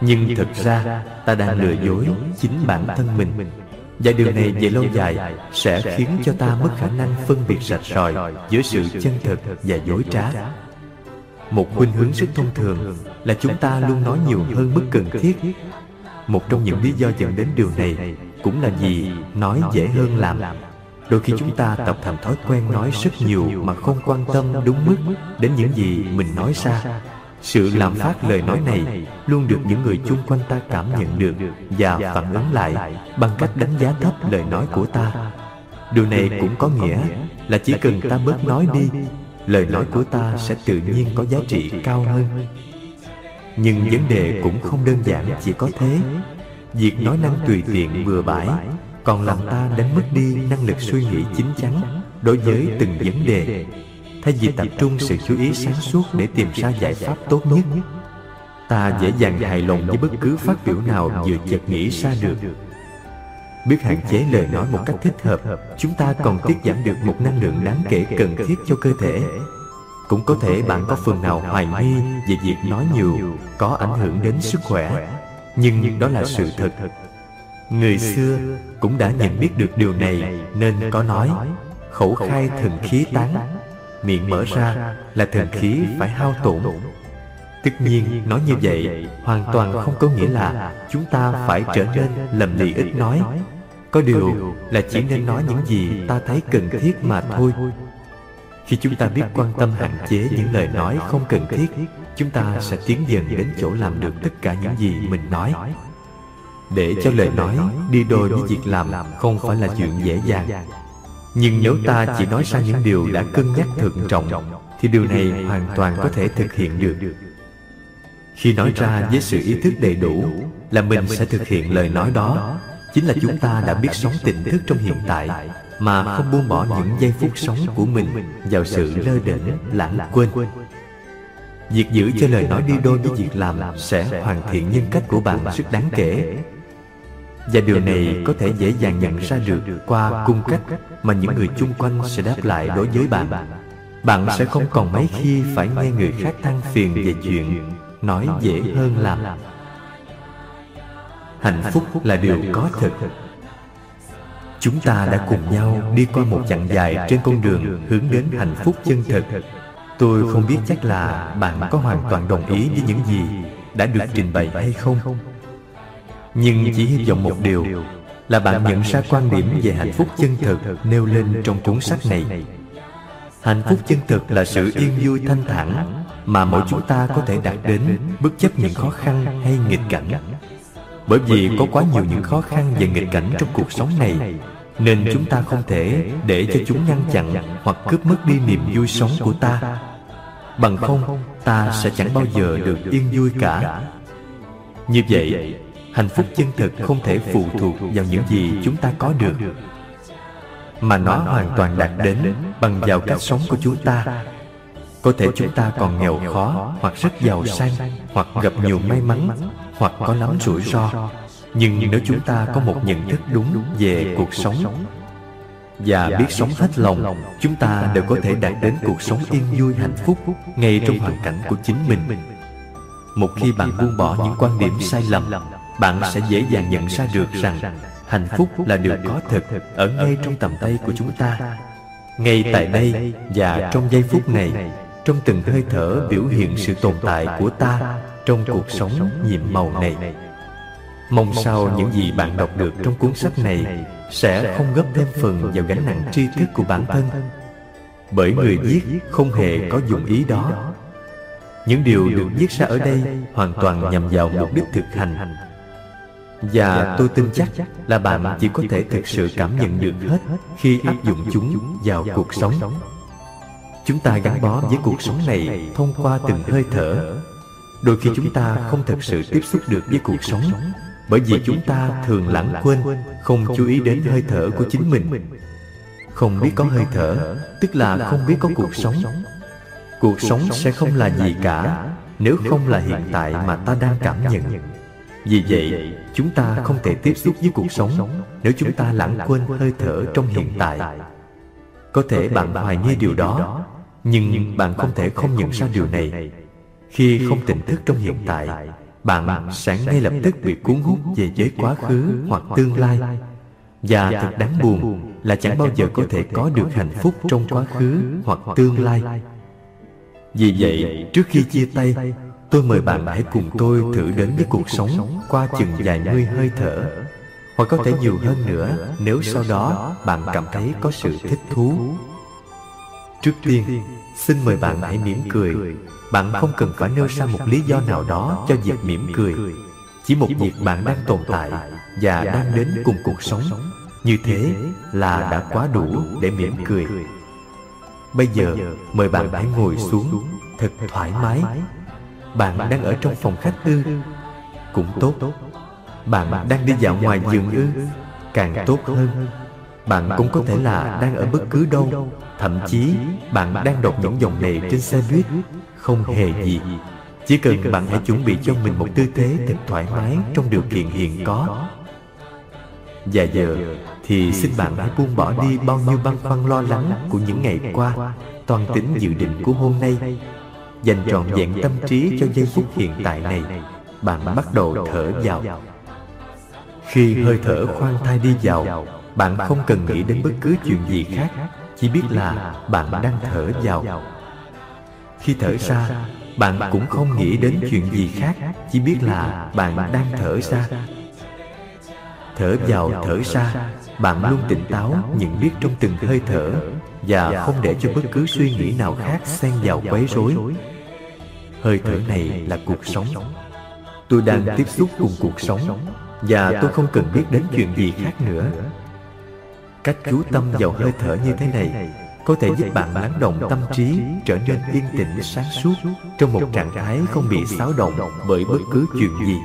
nhưng thực ra ta đang lừa dối chính bản thân mình. và điều này về lâu dài sẽ khiến cho ta mất khả năng phân biệt rạch ròi giữa sự chân thật và dối trá. một khuynh hướng rất thông thường là chúng ta luôn nói nhiều hơn mức cần thiết. một trong những lý do dẫn đến điều này cũng là vì nói dễ hơn làm. đôi khi chúng ta tập thành thói quen nói rất nhiều mà không quan tâm đúng mức đến những gì mình nói ra sự làm phát lời nói này luôn được những người chung quanh ta cảm nhận được và phản ứng lại bằng cách đánh giá thấp lời nói của ta. điều này cũng có nghĩa là chỉ cần ta bớt nói đi lời nói của ta sẽ tự nhiên có giá trị cao hơn. nhưng vấn đề cũng không đơn giản chỉ có thế. việc nói năng tùy tiện bừa bãi còn làm ta đánh mất đi năng lực suy nghĩ chín chắn. đối với từng vấn đề thay vì tập trung sự chú ý sáng suốt để tìm ra giải pháp tốt nhất ta dễ dàng hài lòng với bất cứ phát biểu nào vừa chợt nghĩ ra được. biết hạn chế lời nói một cách thích hợp chúng ta còn tiết giảm được một năng lượng đáng kể cần thiết cho cơ thể. cũng có thể bạn có phần nào hoài nghi về việc nói nhiều có ảnh hưởng đến sức khỏe. nhưng đó là sự thật. người xưa cũng đã nhận biết được điều này nên có nói khẩu khai thần khí tán miệng mở ra là thần khí phải hao tổn. Tất nhiên nói như vậy hoàn toàn không có nghĩa là chúng ta phải trở nên lầm lì ít nói. Có điều là chỉ nên nói những gì ta thấy cần thiết mà thôi. khi chúng ta biết quan tâm hạn chế những lời nói không cần thiết Chúng ta sẽ tiến dần đến chỗ làm được tất cả những gì mình nói. Để cho lời nói đi đôi với việc làm Không phải là chuyện dễ dàng Nhưng nếu ta chỉ nói ra những điều đã cân nhắc thận trọng Thì điều này hoàn toàn có thể thực hiện được. Khi nói ra với sự ý thức đầy đủ Là mình sẽ thực hiện lời nói đó. Chính là chúng ta đã biết sống tỉnh thức trong hiện tại Mà không buông bỏ những giây phút sống của mình Vào sự lơ đễnh, lãng quên. Việc giữ cho lời nói đi đôi với việc làm Sẽ hoàn thiện nhân cách của bạn rất đáng kể Và điều này có thể dễ dàng nhận ra được Qua cung cách mà những người chung quanh sẽ đáp lại đối với bạn. Bạn. Sẽ không còn mấy khi phải nghe người khác than phiền về chuyện Nói dễ hơn làm. Hạnh phúc là điều có thực Chúng ta đã cùng nhau đi qua một chặng dài trên con đường hướng đến hạnh phúc chân thực Tôi không biết chắc là bạn có hoàn toàn đồng ý với những gì đã được trình bày hay không Nhưng chỉ hy vọng một điều là bạn nhận ra quan điểm về hạnh phúc chân thực nêu lên trong cuốn sách này. Hạnh phúc chân thực là sự yên vui thanh thản mà mỗi chúng ta có thể đạt đến bất chấp những khó khăn hay nghịch cảnh. bởi vì có quá nhiều những khó khăn và nghịch cảnh trong cuộc sống này. Nên chúng ta không thể để cho chúng ngăn chặn Hoặc cướp mất đi niềm vui sống của ta. Bằng không ta sẽ chẳng bao giờ được yên vui cả Như vậy Hạnh phúc chân thực không thể phụ thuộc vào những gì chúng ta có được. Mà nó hoàn toàn đạt đến bằng vào cách sống của chúng ta. Có thể chúng ta còn nghèo khó Hoặc rất giàu sang Hoặc gặp nhiều may mắn hoặc có lắm rủi ro. nhưng nếu chúng ta có một nhận thức đúng về cuộc sống và biết sống hết lòng chúng ta đều có thể đạt đến cuộc sống yên vui hạnh phúc ngay trong hoàn cảnh của chính mình. một khi bạn buông bỏ những quan điểm sai lầm bạn sẽ dễ dàng nhận ra được rằng hạnh phúc là điều có thực ở ngay trong tầm tay của chúng ta. ngay tại đây và trong giây phút này trong từng hơi thở biểu hiện sự tồn tại của ta trong cuộc sống nhiệm màu này. mong sao những gì bạn đọc được trong cuốn sách này sẽ không gấp thêm phần vào gánh nặng tri thức của bản thân. bởi người viết không hề có dụng ý đó những điều được viết ra ở đây hoàn toàn nhằm vào mục đích thực hành và tôi tin chắc là bạn chỉ có thể thực sự cảm nhận được hết khi áp dụng chúng vào cuộc sống. chúng ta gắn bó với cuộc sống này thông qua từng hơi thở. đôi khi chúng ta không thực sự tiếp xúc được với cuộc sống bởi vì chúng ta thường lãng quên không chú ý đến hơi thở của chính mình. không biết có hơi thở tức là không biết có cuộc sống. cuộc sống sẽ không là gì cả. nếu không là hiện tại mà ta đang cảm nhận vì vậy chúng ta không thể tiếp xúc với cuộc sống nếu chúng ta lãng quên hơi thở trong hiện tại. Có thể bạn hoài nghi điều đó nhưng bạn không thể không nhận ra điều này. khi không tỉnh thức trong hiện tại bạn sẽ ngay lập tức bị cuốn hút về giới quá khứ hoặc tương lai. và thật đáng buồn là chẳng bao giờ có thể có được hạnh phúc trong quá khứ hoặc tương lai. vì vậy trước khi chia tay tôi mời bạn hãy cùng tôi thử đến với cuộc sống qua chừng vài mươi hơi thở, hoặc có thể nhiều hơn nữa, nếu sau đó bạn cảm thấy có sự thích thú. Trước tiên, xin mời bạn hãy mỉm cười. Bạn không cần phải nêu ra một lý do nào đó cho việc mỉm cười. Chỉ một việc bạn đang tồn tại và đang đến cùng cuộc sống. Như thế là đã quá đủ để mỉm cười. Bây giờ, mời bạn hãy ngồi xuống thật thoải mái bạn đang ở trong phòng khách ư? cũng tốt. bạn đang đi dạo ngoài giường ư? càng tốt hơn. bạn cũng có thể là đang ở bất cứ đâu. thậm chí bạn đang đọc những dòng này trên xe buýt. không hề gì. chỉ cần bạn hãy chuẩn bị cho mình một tư thế thật thoải mái trong điều kiện hiện có. và giờ thì xin bạn hãy buông bỏ đi bao nhiêu băn khoăn lo lắng của những ngày qua. toàn tính dự định. của hôm nay dành trọn vẹn tâm trí cho giây phút hiện tại này. bạn bắt đầu thở vào. khi hơi thở khoan thai đi vào bạn không cần nghĩ đến bất cứ chuyện gì khác chỉ biết là bạn đang thở vào. khi thở ra bạn cũng không nghĩ đến chuyện gì khác chỉ biết là bạn đang thở ra thở vào, thở ra. Bạn luôn tỉnh táo, nhận biết trong từng hơi thở. Và không để cho bất cứ suy nghĩ nào khác xen vào quấy rối. Hơi thở này là cuộc sống. Tôi đang tiếp xúc cùng cuộc sống. Và tôi không cần biết đến chuyện gì khác nữa. Cách chú tâm vào hơi thở như thế này có thể giúp bạn lắng động tâm trí, trở nên yên tĩnh, sáng suốt trong một trạng thái không bị xáo động bởi bất cứ chuyện gì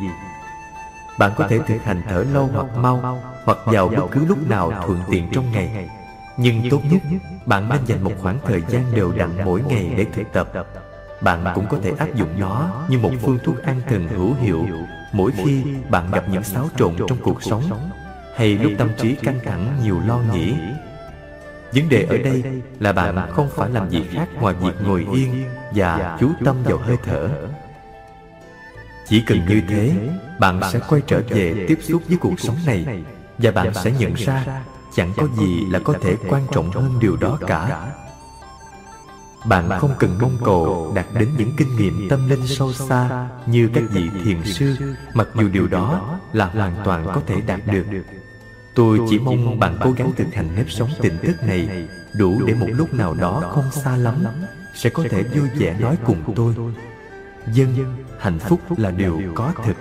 bạn có thể thực hành thở lâu hoặc mau hoặc vào bất cứ lúc nào thuận tiện trong ngày. nhưng tốt nhất bạn nên dành một khoảng thời gian đều đặn mỗi ngày để thực tập. bạn cũng có thể áp dụng nó như một phương thuốc an thần hữu hiệu. mỗi khi bạn gặp những xáo trộn trong cuộc sống hay lúc tâm trí căng thẳng nhiều lo nghĩ. vấn đề ở đây là bạn không phải làm gì khác ngoài việc ngồi yên và chú tâm vào hơi thở chỉ cần như thế bạn sẽ quay trở về tiếp xúc với cuộc sống này và bạn sẽ nhận ra chẳng có gì là có thể quan trọng hơn điều đó cả. Bạn không cần mong cầu đạt đến những kinh nghiệm tâm linh sâu xa như các vị thiền sư, mặc dù điều đó là hoàn toàn có thể đạt được. Tôi chỉ mong bạn cố gắng thực hành nếp sống tỉnh thức này đủ để một lúc nào đó không xa lắm sẽ có thể vui vẻ nói cùng tôi. Dân, hạnh phúc là điều có thực